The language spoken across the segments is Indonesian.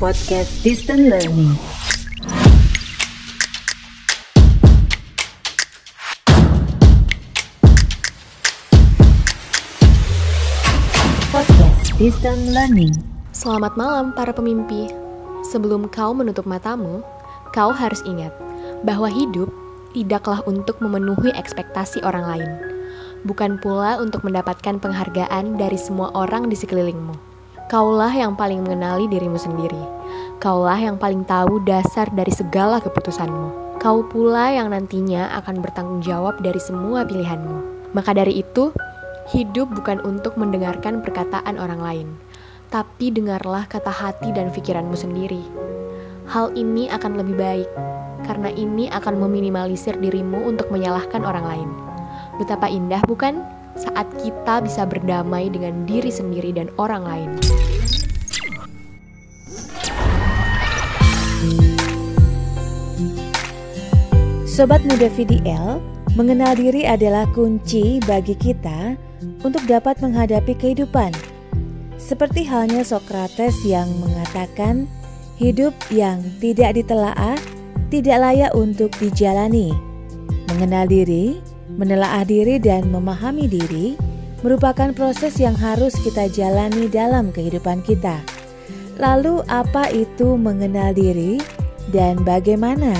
podcast Distant Learning. Podcast Distant Learning. Selamat malam para pemimpi. Sebelum kau menutup matamu, kau harus ingat bahwa hidup tidaklah untuk memenuhi ekspektasi orang lain, bukan pula untuk mendapatkan penghargaan dari semua orang di sekelilingmu. Kaulah yang paling mengenali dirimu sendiri. Kaulah yang paling tahu dasar dari segala keputusanmu. Kau pula yang nantinya akan bertanggung jawab dari semua pilihanmu. Maka dari itu, hidup bukan untuk mendengarkan perkataan orang lain, tapi dengarlah kata hati dan pikiranmu sendiri. Hal ini akan lebih baik karena ini akan meminimalisir dirimu untuk menyalahkan orang lain. Betapa indah, bukan? Saat kita bisa berdamai dengan diri sendiri dan orang lain. Sobat Muda VDL, mengenal diri adalah kunci bagi kita untuk dapat menghadapi kehidupan. Seperti halnya Sokrates yang mengatakan, hidup yang tidak ditelaah tidak layak untuk dijalani. Mengenal diri, menelaah diri dan memahami diri merupakan proses yang harus kita jalani dalam kehidupan kita. Lalu apa itu mengenal diri dan bagaimana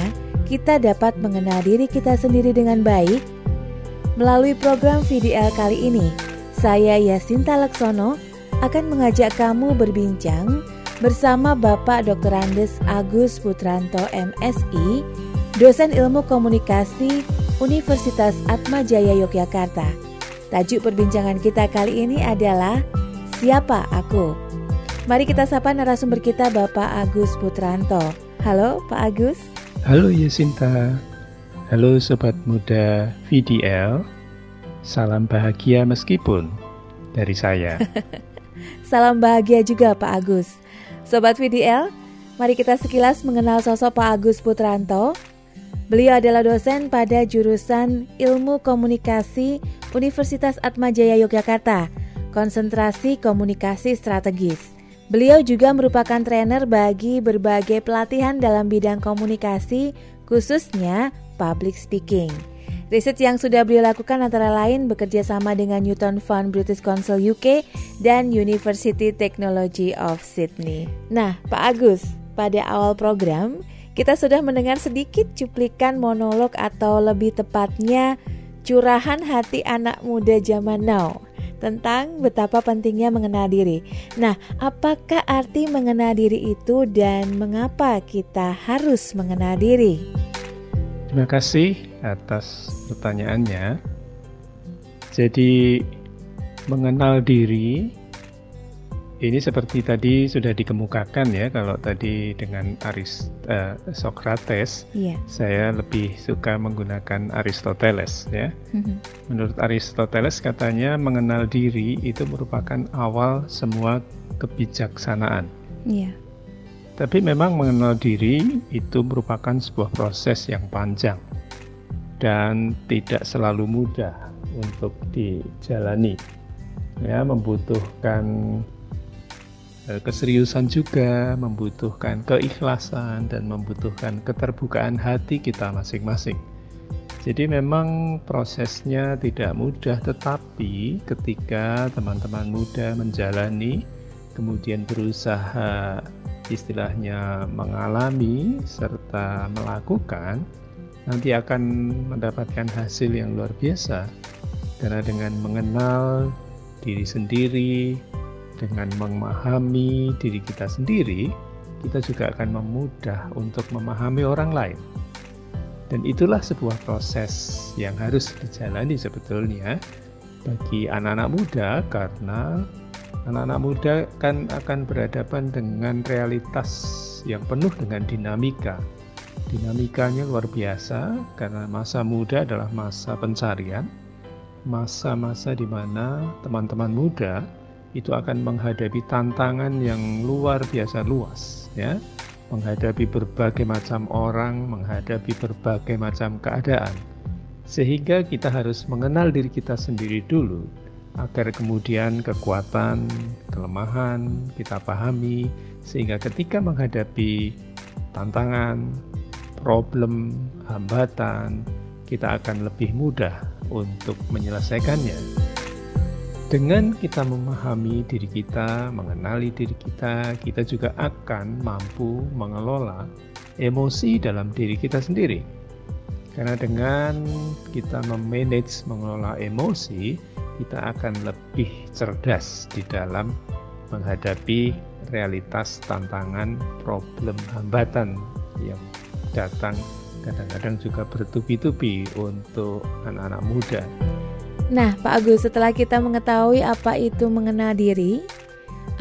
kita dapat mengenal diri kita sendiri dengan baik? Melalui program VDL kali ini, saya Yasinta Laksono akan mengajak kamu berbincang bersama Bapak Dr. Andes Agus Putranto MSI, dosen ilmu komunikasi Universitas Atmajaya Yogyakarta. Tajuk perbincangan kita kali ini adalah Siapa Aku? Mari kita sapa narasumber kita Bapak Agus Putranto. Halo Pak Agus. Halo Yasinta, halo Sobat Muda VDL, salam bahagia meskipun dari saya. salam bahagia juga Pak Agus. Sobat VDL, mari kita sekilas mengenal sosok Pak Agus Putranto. Beliau adalah dosen pada jurusan Ilmu Komunikasi Universitas Atmajaya Yogyakarta, konsentrasi komunikasi strategis. Beliau juga merupakan trainer bagi berbagai pelatihan dalam bidang komunikasi, khususnya public speaking. Riset yang sudah beliau lakukan antara lain bekerja sama dengan Newton Fund British Council UK dan University Technology of Sydney. Nah, Pak Agus, pada awal program kita sudah mendengar sedikit cuplikan monolog atau lebih tepatnya curahan hati anak muda zaman now tentang betapa pentingnya mengenal diri. Nah, apakah arti mengenal diri itu dan mengapa kita harus mengenal diri? Terima kasih atas pertanyaannya. Jadi, mengenal diri ini seperti tadi sudah dikemukakan ya kalau tadi dengan Aris uh, Socrates yeah. saya lebih suka menggunakan Aristoteles ya mm-hmm. menurut Aristoteles katanya mengenal diri itu merupakan awal semua kebijaksanaan yeah. tapi memang mengenal diri itu merupakan sebuah proses yang panjang dan tidak selalu mudah untuk dijalani ya membutuhkan keseriusan juga membutuhkan keikhlasan dan membutuhkan keterbukaan hati kita masing-masing. Jadi memang prosesnya tidak mudah tetapi ketika teman-teman muda menjalani kemudian berusaha istilahnya mengalami serta melakukan nanti akan mendapatkan hasil yang luar biasa karena dengan mengenal diri sendiri, dengan memahami diri kita sendiri, kita juga akan memudah untuk memahami orang lain. Dan itulah sebuah proses yang harus dijalani sebetulnya bagi anak-anak muda karena anak-anak muda kan akan berhadapan dengan realitas yang penuh dengan dinamika. Dinamikanya luar biasa karena masa muda adalah masa pencarian, masa-masa di mana teman-teman muda itu akan menghadapi tantangan yang luar biasa luas ya menghadapi berbagai macam orang menghadapi berbagai macam keadaan sehingga kita harus mengenal diri kita sendiri dulu agar kemudian kekuatan, kelemahan kita pahami sehingga ketika menghadapi tantangan, problem, hambatan, kita akan lebih mudah untuk menyelesaikannya. Dengan kita memahami diri kita, mengenali diri kita, kita juga akan mampu mengelola emosi dalam diri kita sendiri. Karena dengan kita memanage, mengelola emosi, kita akan lebih cerdas di dalam menghadapi realitas tantangan, problem, hambatan yang datang kadang-kadang juga bertubi-tubi untuk anak-anak muda. Nah, Pak Agus, setelah kita mengetahui apa itu mengenal diri,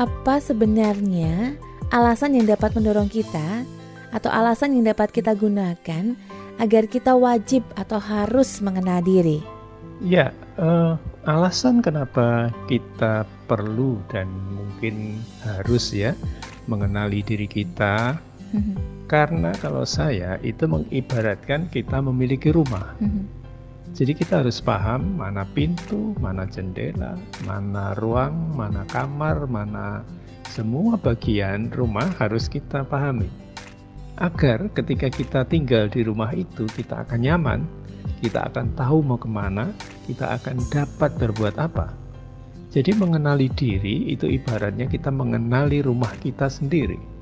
apa sebenarnya alasan yang dapat mendorong kita atau alasan yang dapat kita gunakan agar kita wajib atau harus mengenal diri? Ya, uh, alasan kenapa kita perlu dan mungkin harus ya mengenali diri kita mhm. Karena kalau saya itu mengibaratkan kita memiliki rumah. Jadi kita harus paham mana pintu, mana jendela, mana ruang, mana kamar, mana semua bagian rumah harus kita pahami. Agar ketika kita tinggal di rumah itu kita akan nyaman, kita akan tahu mau ke mana, kita akan dapat berbuat apa. Jadi mengenali diri itu ibaratnya kita mengenali rumah kita sendiri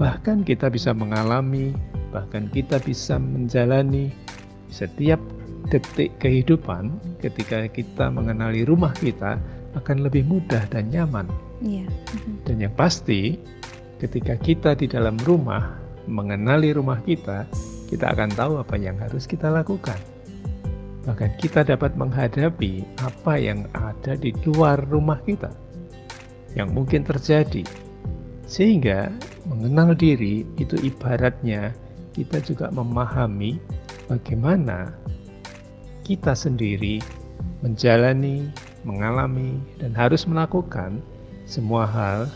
bahkan kita bisa mengalami, bahkan kita bisa menjalani setiap detik kehidupan ketika kita mengenali rumah kita akan lebih mudah dan nyaman. Yeah. Dan yang pasti, ketika kita di dalam rumah mengenali rumah kita, kita akan tahu apa yang harus kita lakukan. Bahkan kita dapat menghadapi apa yang ada di luar rumah kita yang mungkin terjadi. Sehingga Mengenal diri itu ibaratnya kita juga memahami bagaimana kita sendiri menjalani, mengalami, dan harus melakukan semua hal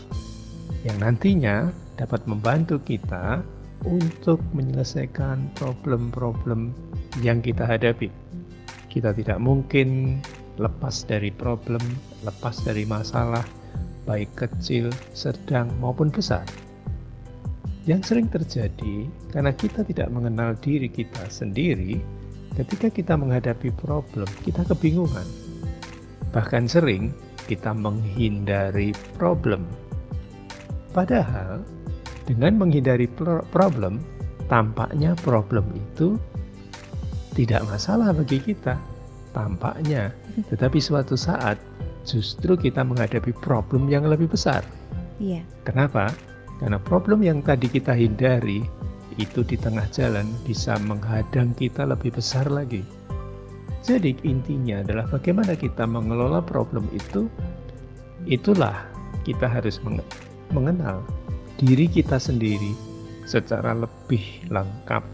yang nantinya dapat membantu kita untuk menyelesaikan problem-problem yang kita hadapi. Kita tidak mungkin lepas dari problem, lepas dari masalah, baik kecil, sedang, maupun besar. Yang sering terjadi karena kita tidak mengenal diri kita sendiri, ketika kita menghadapi problem, kita kebingungan. Bahkan sering kita menghindari problem. Padahal dengan menghindari problem, tampaknya problem itu tidak masalah bagi kita. Tampaknya, tetapi suatu saat justru kita menghadapi problem yang lebih besar. Iya. Kenapa? Karena problem yang tadi kita hindari itu di tengah jalan bisa menghadang kita lebih besar lagi. Jadi intinya adalah bagaimana kita mengelola problem itu. Itulah kita harus mengenal diri kita sendiri secara lebih lengkap.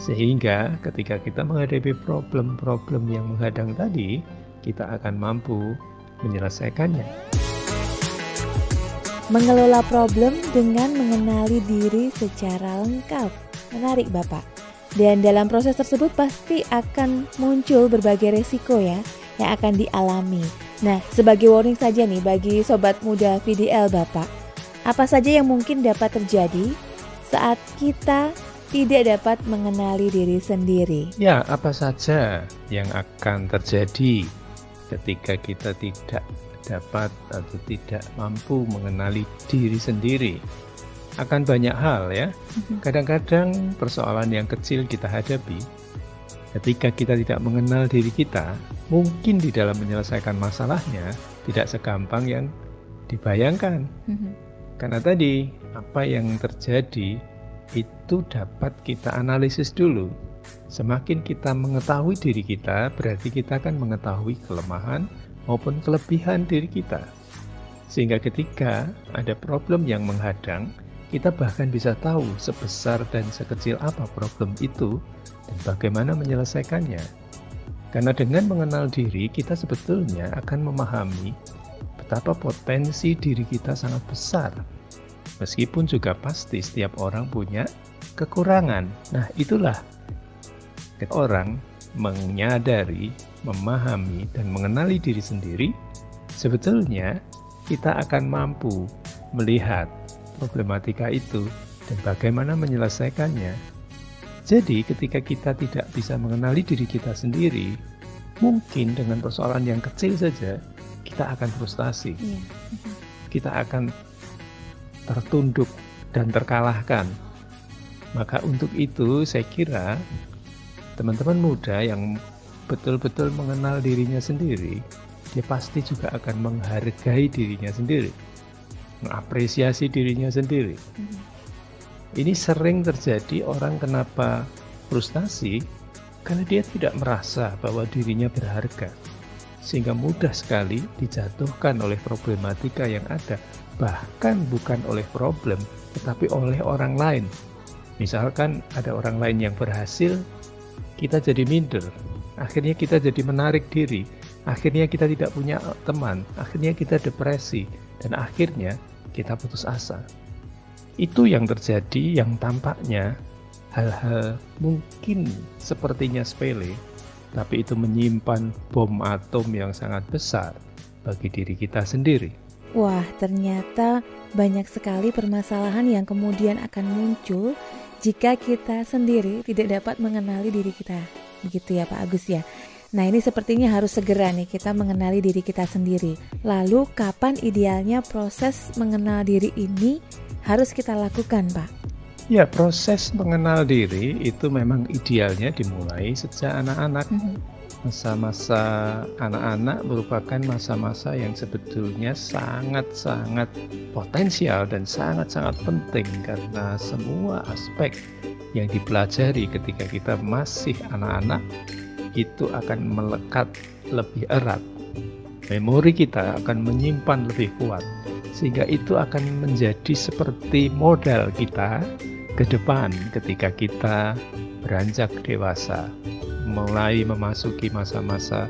Sehingga ketika kita menghadapi problem-problem yang menghadang tadi, kita akan mampu menyelesaikannya. Mengelola problem dengan mengenali diri secara lengkap. Menarik Bapak. Dan dalam proses tersebut pasti akan muncul berbagai resiko ya yang akan dialami. Nah, sebagai warning saja nih bagi sobat muda VDL Bapak. Apa saja yang mungkin dapat terjadi saat kita tidak dapat mengenali diri sendiri? Ya, apa saja yang akan terjadi ketika kita tidak dapat atau tidak mampu mengenali diri sendiri akan banyak hal ya. Mhm. Kadang-kadang persoalan yang kecil kita hadapi ketika kita tidak mengenal diri kita, mungkin di dalam menyelesaikan masalahnya tidak segampang yang dibayangkan. Mhm. Karena tadi apa yang terjadi itu dapat kita analisis dulu. Semakin kita mengetahui diri kita, berarti kita akan mengetahui kelemahan, maupun kelebihan diri kita. Sehingga ketika ada problem yang menghadang, kita bahkan bisa tahu sebesar dan sekecil apa problem itu dan bagaimana menyelesaikannya. Karena dengan mengenal diri, kita sebetulnya akan memahami betapa potensi diri kita sangat besar. Meskipun juga pasti setiap orang punya kekurangan. Nah, itulah orang menyadari memahami dan mengenali diri sendiri, sebetulnya kita akan mampu melihat problematika itu dan bagaimana menyelesaikannya. Jadi, ketika kita tidak bisa mengenali diri kita sendiri, mungkin dengan persoalan yang kecil saja kita akan frustasi. Yeah. Kita akan tertunduk dan terkalahkan. Maka untuk itu saya kira teman-teman muda yang betul-betul mengenal dirinya sendiri, dia pasti juga akan menghargai dirinya sendiri, mengapresiasi dirinya sendiri. Mm-hmm. Ini sering terjadi orang kenapa frustasi karena dia tidak merasa bahwa dirinya berharga, sehingga mudah sekali dijatuhkan oleh problematika yang ada, bahkan bukan oleh problem, tetapi oleh orang lain. Misalkan ada orang lain yang berhasil, kita jadi minder, akhirnya kita jadi menarik diri, akhirnya kita tidak punya teman, akhirnya kita depresi, dan akhirnya kita putus asa. Itu yang terjadi yang tampaknya hal-hal mungkin sepertinya sepele, tapi itu menyimpan bom atom yang sangat besar bagi diri kita sendiri. Wah, ternyata banyak sekali permasalahan yang kemudian akan muncul jika kita sendiri tidak dapat mengenali diri kita. Begitu ya Pak Agus ya. Nah ini sepertinya harus segera nih kita mengenali diri kita sendiri. Lalu kapan idealnya proses mengenal diri ini harus kita lakukan Pak? Ya proses mengenal diri itu memang idealnya dimulai sejak anak-anak. Mm -hmm. Masa-masa anak-anak merupakan masa-masa yang sebetulnya sangat-sangat potensial dan sangat-sangat penting karena semua aspek yang dipelajari ketika kita masih anak-anak itu akan melekat lebih erat. Memori kita akan menyimpan lebih kuat, sehingga itu akan menjadi seperti modal kita ke depan ketika kita beranjak dewasa mulai memasuki masa-masa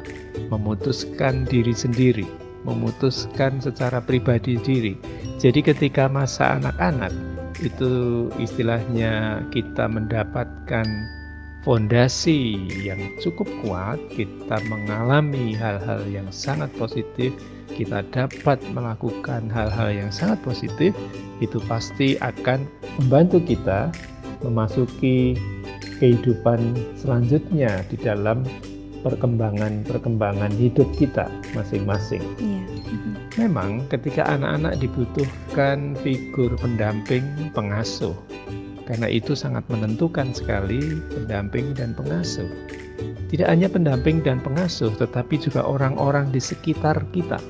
memutuskan diri sendiri, memutuskan secara pribadi diri. Jadi ketika masa anak-anak itu istilahnya kita mendapatkan fondasi yang cukup kuat, kita mengalami hal-hal yang sangat positif, kita dapat melakukan hal-hal yang sangat positif, itu pasti akan membantu kita memasuki kehidupan selanjutnya di dalam perkembangan-perkembangan hidup kita masing-masing. Yeah. Memang ketika anak-anak dibutuhkan figur pendamping, pengasuh, karena itu sangat menentukan sekali pendamping dan pengasuh. Tidak hanya pendamping dan pengasuh, tetapi juga orang-orang di sekitar kita.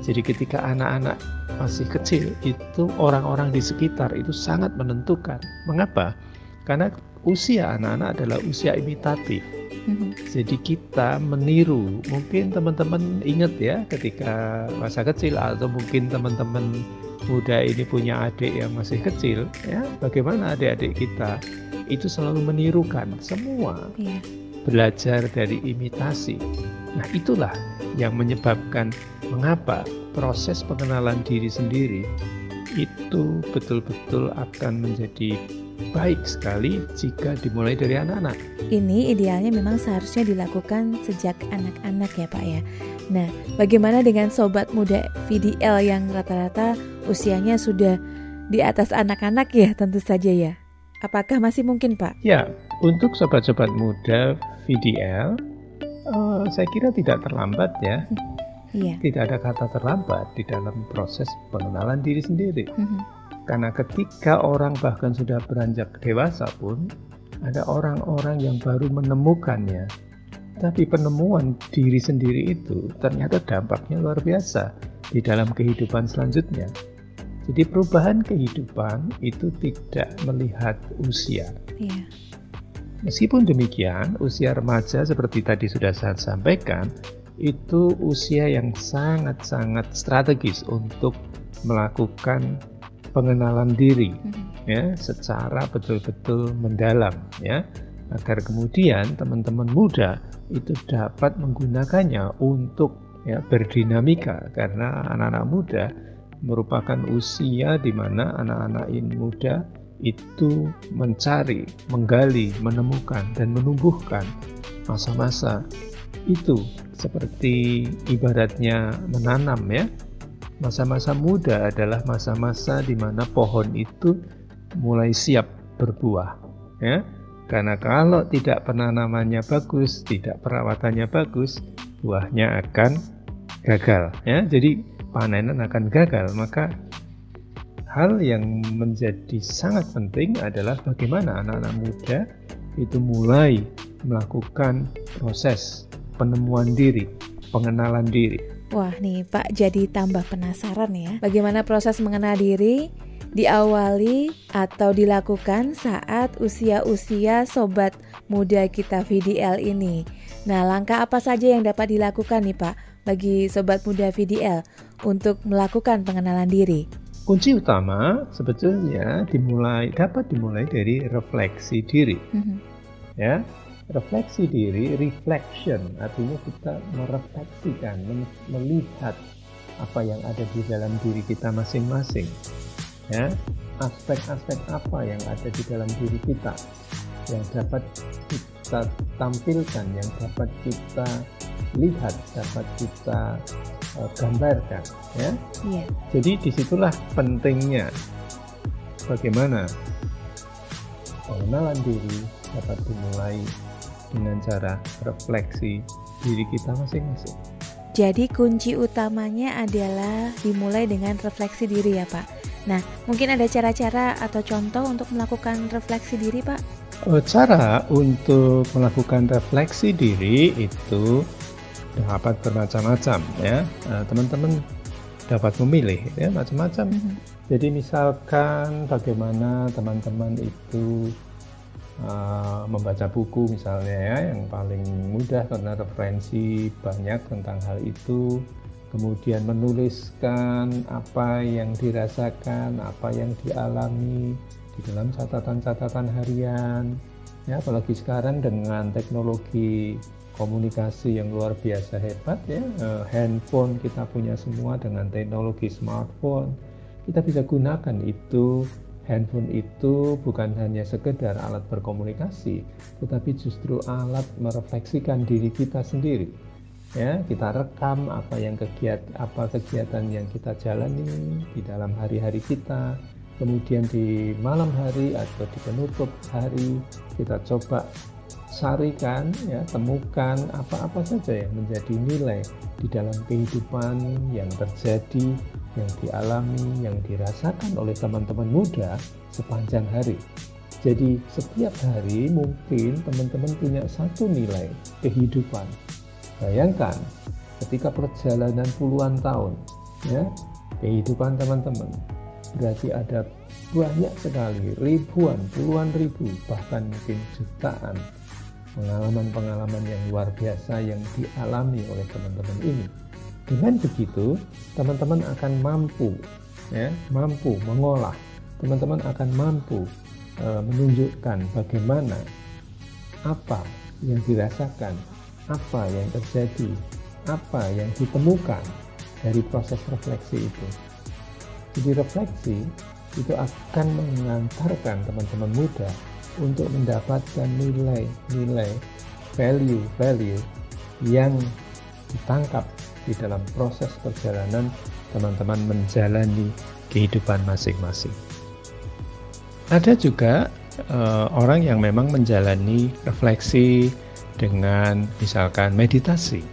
Jadi ketika anak-anak masih kecil, itu orang-orang di sekitar itu sangat menentukan. Mengapa? Karena usia anak-anak adalah usia imitatif. Mm-hmm. Jadi kita meniru. Mungkin teman-teman ingat ya ketika masa kecil atau mungkin teman-teman muda ini punya adik yang masih kecil, ya bagaimana adik-adik kita itu selalu menirukan semua. Yeah. Belajar dari imitasi. Nah, itulah yang menyebabkan mengapa proses pengenalan diri sendiri itu betul-betul akan menjadi baik sekali jika dimulai dari anak-anak. Ini idealnya memang seharusnya dilakukan sejak anak-anak ya Pak ya. Nah, bagaimana dengan sobat muda VDL yang rata-rata usianya sudah di atas anak-anak ya tentu saja ya? Apakah masih mungkin Pak? Ya, untuk sobat-sobat muda VDL, uh, eh, saya kira tidak terlambat ya. Iya. Tidak ada kata terlambat di dalam proses pengenalan diri sendiri. Mm -hmm. Karena ketika orang bahkan sudah beranjak dewasa pun, ada orang-orang yang baru menemukannya. Tapi penemuan diri sendiri itu ternyata dampaknya luar biasa di dalam kehidupan selanjutnya. Jadi perubahan kehidupan itu tidak melihat usia. Yeah. Meskipun demikian, usia remaja seperti tadi sudah saya sampaikan, itu usia yang sangat-sangat strategis untuk melakukan pengenalan diri mm-hmm. ya secara betul-betul mendalam ya agar kemudian teman-teman muda itu dapat menggunakannya untuk ya berdinamika karena anak-anak muda merupakan usia di mana anak-anak ini muda itu mencari, menggali, menemukan dan menumbuhkan masa-masa itu seperti ibaratnya menanam ya. Masa-masa muda adalah masa-masa di mana pohon itu mulai siap berbuah ya. Karena kalau tidak penanamannya bagus, tidak perawatannya bagus, buahnya akan gagal ya. Jadi panenan akan gagal. Maka hal yang menjadi sangat penting adalah bagaimana anak-anak muda itu mulai melakukan proses penemuan diri, pengenalan diri. Wah nih Pak jadi tambah penasaran ya Bagaimana proses mengenal diri diawali atau dilakukan saat usia-usia sobat muda kita VDL ini Nah langkah apa saja yang dapat dilakukan nih Pak bagi sobat muda VDL untuk melakukan pengenalan diri? Kunci utama sebetulnya dimulai dapat dimulai dari refleksi diri. Mm -hmm. Ya, refleksi diri, reflection artinya kita merefleksikan, melihat apa yang ada di dalam diri kita masing-masing. Ya, aspek-aspek apa yang ada di dalam diri kita yang dapat kita tampilkan, yang dapat kita lihat, dapat kita uh, gambarkan, ya. Yeah. Jadi di situlah pentingnya bagaimana pengenalan diri dapat dimulai dengan cara refleksi diri kita masing-masing. Jadi kunci utamanya adalah dimulai dengan refleksi diri ya Pak. Nah, mungkin ada cara-cara atau contoh untuk melakukan refleksi diri Pak? Oh, cara untuk melakukan refleksi diri itu dapat bermacam-macam ya. Nah, teman-teman dapat memilih ya macam-macam. Mm -hmm. Jadi misalkan bagaimana teman-teman itu uh, membaca buku misalnya ya yang paling mudah karena referensi banyak tentang hal itu. Kemudian menuliskan apa yang dirasakan apa yang dialami di dalam catatan-catatan harian. Ya apalagi sekarang dengan teknologi komunikasi yang luar biasa hebat ya uh, handphone kita punya semua dengan teknologi smartphone kita bisa gunakan itu handphone itu bukan hanya sekedar alat berkomunikasi, tetapi justru alat merefleksikan diri kita sendiri. Ya, kita rekam apa yang kegiat apa kegiatan yang kita jalani di dalam hari-hari kita. Kemudian di malam hari atau di penutup hari kita coba sarikan ya temukan apa-apa saja yang menjadi nilai di dalam kehidupan yang terjadi yang dialami, yang dirasakan oleh teman-teman muda sepanjang hari. Jadi setiap hari mungkin teman-teman punya satu nilai kehidupan. Bayangkan ketika perjalanan puluhan tahun, ya kehidupan teman-teman berarti ada banyak sekali ribuan, puluhan ribu, bahkan mungkin jutaan pengalaman-pengalaman yang luar biasa yang dialami oleh teman-teman ini. Dengan begitu, teman-teman akan mampu ya, mampu mengolah. Teman-teman akan mampu e, menunjukkan bagaimana apa yang dirasakan, apa yang terjadi, apa yang ditemukan dari proses refleksi itu. Jadi refleksi itu akan mengantarkan teman-teman muda untuk mendapatkan nilai-nilai value-value yang ditangkap di dalam proses perjalanan teman-teman menjalani kehidupan masing-masing. Ada juga uh, orang yang memang menjalani refleksi dengan misalkan meditasi.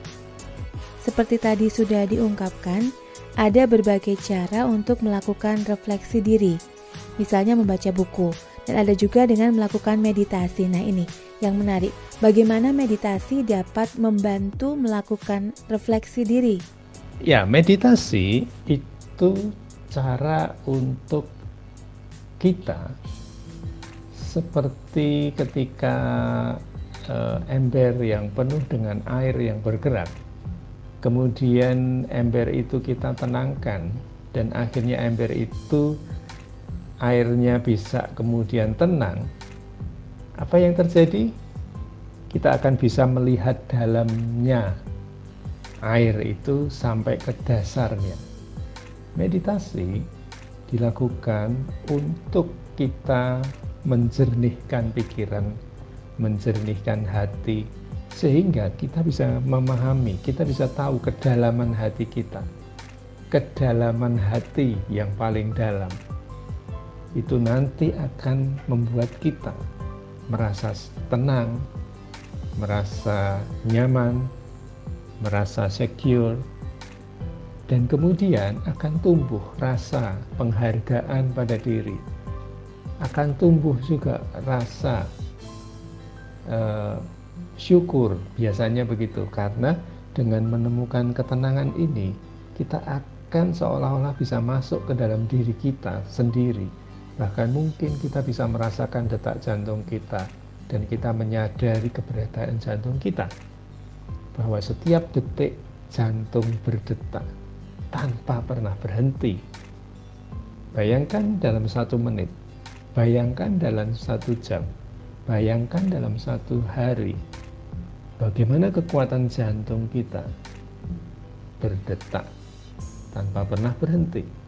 Seperti tadi sudah diungkapkan, ada berbagai cara untuk melakukan refleksi diri. Misalnya membaca buku, dan ada juga dengan melakukan meditasi. Nah, ini yang menarik. Bagaimana meditasi dapat membantu melakukan refleksi diri? Ya, meditasi itu cara untuk kita seperti ketika uh, ember yang penuh dengan air yang bergerak. Kemudian ember itu kita tenangkan dan akhirnya ember itu airnya bisa kemudian tenang, apa yang terjadi? Kita akan bisa melihat dalamnya air itu sampai ke dasarnya. Meditasi dilakukan untuk kita menjernihkan pikiran, menjernihkan hati, sehingga kita bisa memahami, kita bisa tahu kedalaman hati kita, kedalaman hati yang paling dalam. Itu nanti akan membuat kita merasa tenang, merasa nyaman, merasa secure, dan kemudian akan tumbuh rasa penghargaan pada diri, akan tumbuh juga rasa uh, syukur biasanya begitu. Karena dengan menemukan ketenangan ini kita akan seolah-olah bisa masuk ke dalam diri kita sendiri bahkan mungkin kita bisa merasakan detak jantung kita dan kita menyadari keberadaan jantung kita bahwa setiap detik jantung berdetak tanpa pernah berhenti bayangkan dalam satu menit bayangkan dalam satu jam bayangkan dalam satu hari bagaimana kekuatan jantung kita berdetak tanpa pernah berhenti.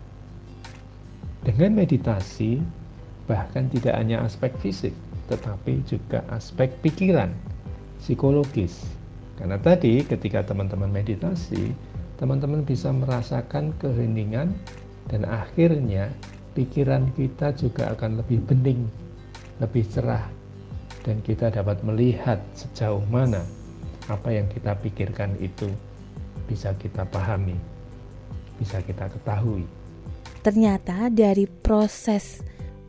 Dengan meditasi, bahkan tidak hanya aspek fisik, tetapi juga aspek pikiran, psikologis. Karena tadi ketika teman-teman meditasi, teman-teman bisa merasakan keheningan dan akhirnya pikiran kita juga akan lebih bening, lebih cerah, dan kita dapat melihat sejauh mana apa yang kita pikirkan itu bisa kita pahami, bisa kita ketahui. Ternyata dari proses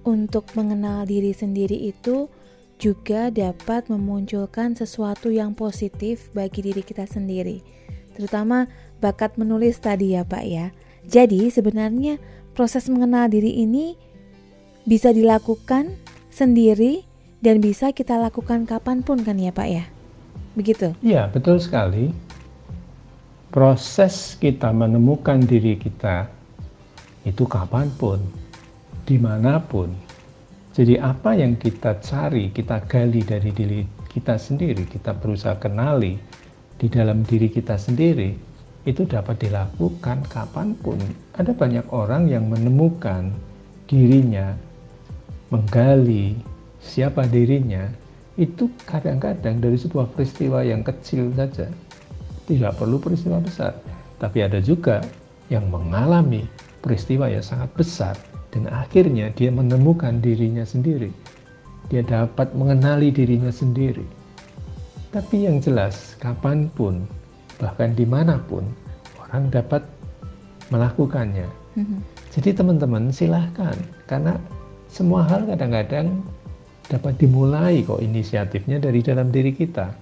untuk mengenal diri sendiri itu juga dapat memunculkan sesuatu yang positif bagi diri kita sendiri, terutama bakat menulis tadi ya, Pak ya. Jadi, sebenarnya proses mengenal diri ini bisa dilakukan sendiri dan bisa kita lakukan kapan pun, kan ya, Pak ya? Begitu? Iya, betul sekali. Proses kita menemukan diri kita itu kapan pun, di mana pun. Jadi apa yang kita cari, kita gali dari diri kita sendiri, kita berusaha kenali di dalam diri kita sendiri, itu dapat dilakukan kapan pun. Ada banyak orang yang menemukan dirinya, menggali siapa dirinya itu kadang-kadang dari sebuah peristiwa yang kecil saja tidak perlu peristiwa besar tapi ada juga yang mengalami peristiwa yang sangat besar dan akhirnya dia menemukan dirinya sendiri. Dia dapat mengenali dirinya sendiri. Tapi yang jelas kapan pun bahkan di mana pun orang dapat melakukannya. Mm-hmm. jadi teman-teman silahkan. Karena semua hal kadang-kadang dapat dimulai kok inisiatifnya dari dalam diri kita.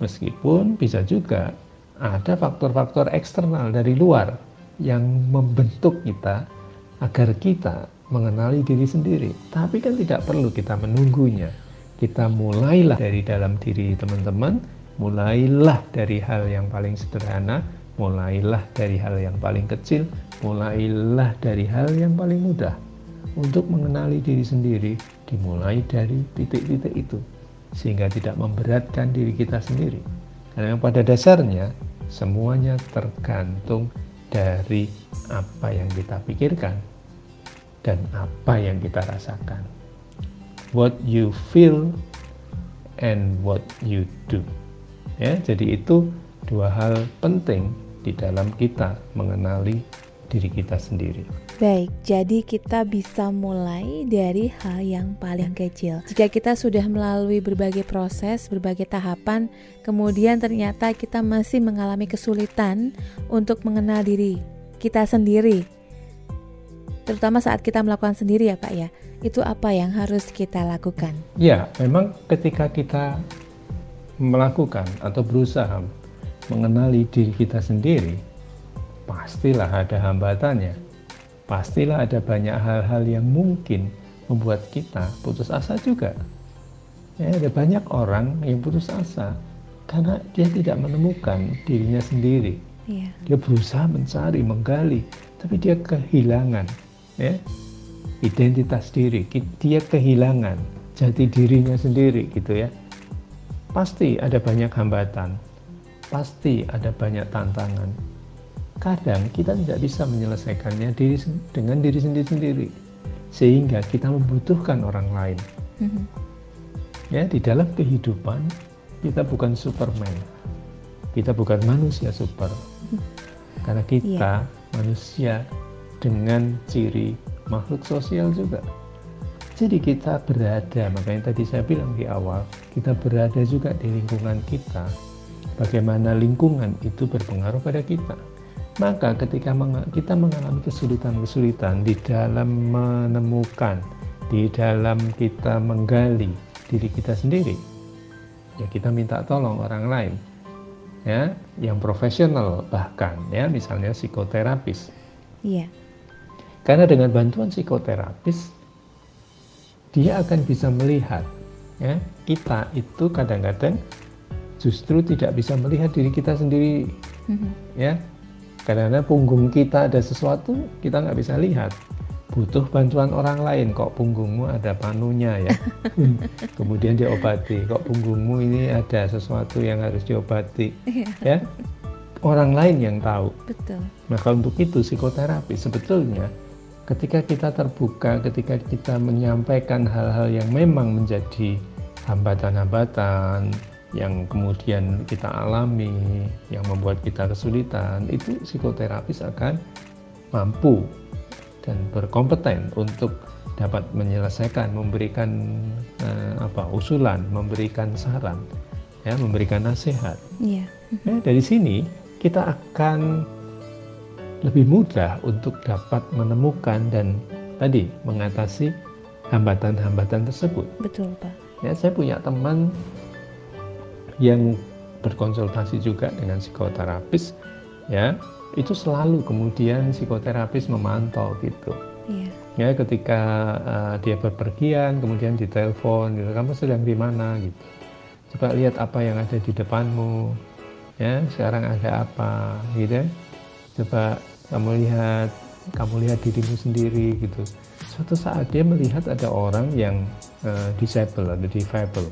Meskipun bisa juga ada faktor-faktor eksternal dari luar yang membentuk kita agar kita mengenali diri sendiri. Tapi kan tidak perlu kita menunggunya. Kita mulailah dari dalam diri teman-teman, mulailah dari hal yang paling sederhana, mulailah dari hal yang paling kecil, mulailah dari hal yang paling mudah. Untuk mengenali diri sendiri dimulai dari titik-titik itu. Sehingga tidak memberatkan diri kita sendiri. Karena pada dasarnya semuanya tergantung dari apa yang kita pikirkan dan apa yang kita rasakan what you feel and what you do ya jadi itu dua hal penting di dalam kita mengenali diri kita sendiri. Baik, jadi kita bisa mulai dari hal yang paling kecil. Jika kita sudah melalui berbagai proses, berbagai tahapan, kemudian ternyata kita masih mengalami kesulitan untuk mengenal diri kita sendiri, terutama saat kita melakukan sendiri ya Pak ya, itu apa yang harus kita lakukan? Ya, memang ketika kita melakukan atau berusaha mengenali diri kita sendiri, pastilah ada hambatannya. Pastilah ada banyak hal-hal yang mungkin membuat kita putus asa juga. Ya, ada banyak orang yang putus asa karena dia tidak menemukan dirinya sendiri. Yeah. Dia berusaha mencari, menggali, tapi dia kehilangan ya, identitas diri. Dia kehilangan jati dirinya sendiri gitu ya. Pasti ada banyak hambatan, pasti ada banyak tantangan kadang kita tidak bisa menyelesaikannya diri, dengan diri sendiri-sendiri sehingga kita membutuhkan orang lain mm-hmm. ya di dalam kehidupan kita bukan Superman. Kita bukan manusia super. Karena kita yeah. manusia dengan ciri makhluk sosial juga. Jadi kita berada, makanya tadi saya bilang di awal, kita berada juga di lingkungan kita. Bagaimana lingkungan itu berpengaruh pada kita. Maka ketika kita mengalami kesulitan-kesulitan di dalam menemukan, di dalam kita menggali diri kita sendiri, ya kita minta tolong orang lain. Ya, yang profesional bahkan ya, misalnya psikoterapis. Iya. Karena dengan bantuan psikoterapis dia akan bisa melihat ya kita itu kadang-kadang justru tidak bisa melihat diri kita sendiri mm-hmm. ya karena punggung kita ada sesuatu kita nggak bisa lihat. Butuh bantuan orang lain kok punggungmu ada panunya ya? Kemudian diobati kok punggungmu ini ada sesuatu yang harus diobati iya. ya? Orang lain yang tahu. Betul. Maka untuk itu psikoterapi. Sebetulnya ketika kita terbuka, ketika kita menyampaikan hal-hal yang memang menjadi hambatan-hambatan yang kemudian kita alami, yang membuat kita kesulitan, itu psikoterapis akan mampu dan berkompeten untuk dapat menyelesaikan, memberikan uh, apa usulan, memberikan saran, ya, memberikan nasihat. Yeah. Ya, dari sini kita akan lebih mudah untuk dapat menemukan dan tadi mengatasi hambatan-hambatan tersebut. Betul, Pak. Ya, saya punya teman yang berkonsultasi juga dengan psikoterapis, ya, itu selalu kemudian psikoterapis memantau gitu. Iya. Ya, ketika uh, dia berpergian, kemudian ditelepon, gitu, kamu sedang di mana gitu. Coba lihat apa yang ada di depanmu, ya, sekarang ada apa, gitu. Ya. Coba kamu lihat kamu lihat dirimu sendiri gitu suatu saat dia melihat ada orang yang uh, disable atau difabel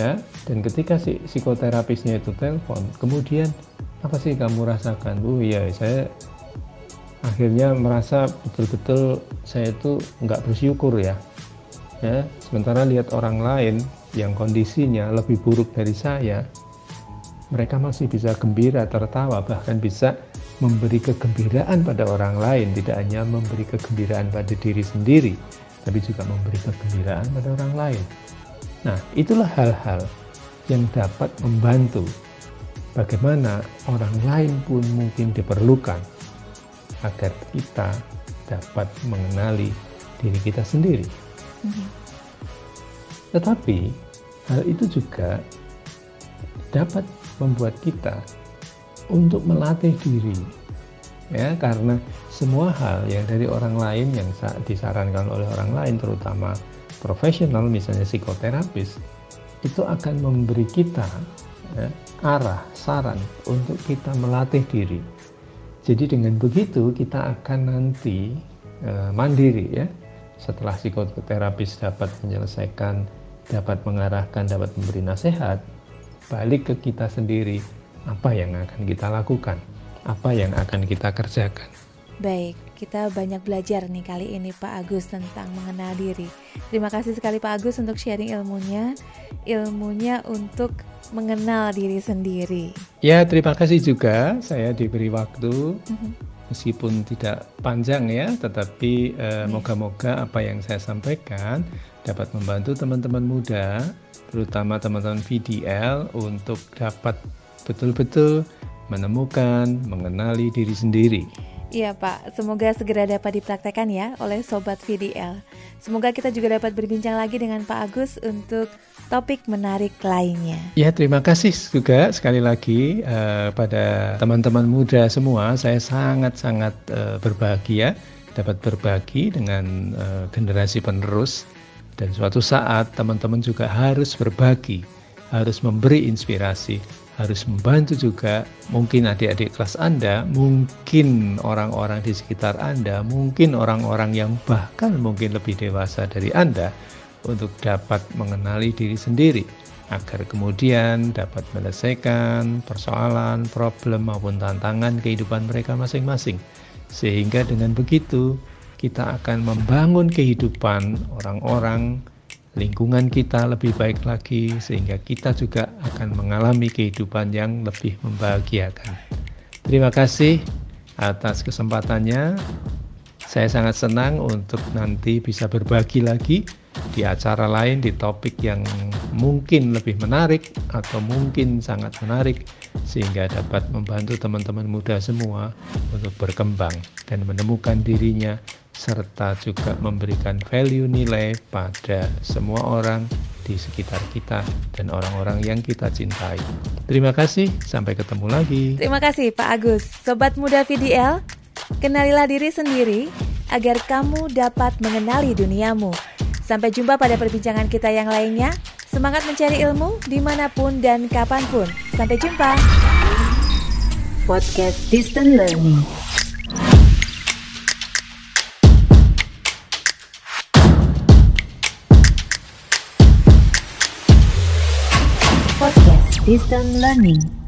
ya dan ketika si psikoterapisnya itu telepon kemudian apa sih kamu rasakan? Oh iya saya akhirnya merasa betul-betul saya itu nggak bersyukur ya. Ya sementara lihat orang lain yang kondisinya lebih buruk dari saya mereka masih bisa gembira tertawa bahkan bisa memberi kegembiraan pada orang lain, tidak hanya memberi kegembiraan pada diri sendiri, tapi juga memberi kegembiraan pada orang lain. Nah, itulah hal-hal yang dapat membantu bagaimana orang lain pun mungkin diperlukan agar kita dapat mengenali diri kita sendiri. Mm-hmm. Tetapi hal itu juga dapat membuat kita untuk melatih diri ya karena semua hal yang dari orang lain yang disarankan oleh orang lain terutama profesional misalnya psikoterapis itu akan memberi kita ya, arah saran untuk kita melatih diri. Jadi dengan begitu kita akan nanti eh, mandiri ya. Setelah psikoterapis dapat menyelesaikan dapat mengarahkan dapat memberi nasihat balik ke kita sendiri apa yang akan kita lakukan, apa yang akan kita kerjakan. Baik, kita banyak belajar nih kali ini Pak Agus tentang mengenal diri. Terima kasih sekali Pak Agus untuk sharing ilmunya, ilmunya untuk mengenal diri sendiri. Ya, terima kasih juga saya diberi waktu. Mm-hmm. Meskipun tidak panjang ya, tetapi eh, moga-moga apa yang saya sampaikan dapat membantu teman-teman muda, terutama teman-teman VDL untuk dapat betul-betul menemukan, mengenali diri sendiri. Iya Pak, semoga segera dapat dipraktekkan ya oleh Sobat VDL. Semoga kita juga dapat berbincang lagi dengan Pak Agus untuk topik menarik lainnya. Ya terima kasih juga sekali lagi uh, pada teman-teman muda semua. Saya sangat-sangat uh, berbahagia dapat berbagi dengan uh, generasi penerus. Dan suatu saat teman-teman juga harus berbagi, harus memberi inspirasi harus membantu juga mungkin adik-adik kelas Anda, mungkin orang-orang di sekitar Anda, mungkin orang-orang yang bahkan mungkin lebih dewasa dari Anda untuk dapat mengenali diri sendiri agar kemudian dapat menyelesaikan persoalan, problem maupun tantangan kehidupan mereka masing-masing. Sehingga dengan begitu kita akan membangun kehidupan orang-orang lingkungan kita lebih baik lagi, sehingga kita juga akan mengalami kehidupan yang lebih membahagiakan. Terima kasih atas kesempatannya. Saya sangat senang untuk nanti bisa berbagi lagi di acara lain di topik yang mungkin lebih menarik atau mungkin sangat menarik sehingga dapat membantu teman-teman muda semua untuk berkembang dan menemukan dirinya serta juga memberikan value nilai pada semua orang di sekitar kita dan orang-orang yang kita cintai. Terima kasih, sampai ketemu lagi. Terima kasih Pak Agus. Sobat Muda VDL, kenalilah diri sendiri agar kamu dapat mengenali duniamu. Sampai jumpa pada perbincangan kita yang lainnya. Semangat mencari ilmu di mana pun dan kapan pun. Sampai jumpa. Podcast Distant Learning. Podcast Distant Learning.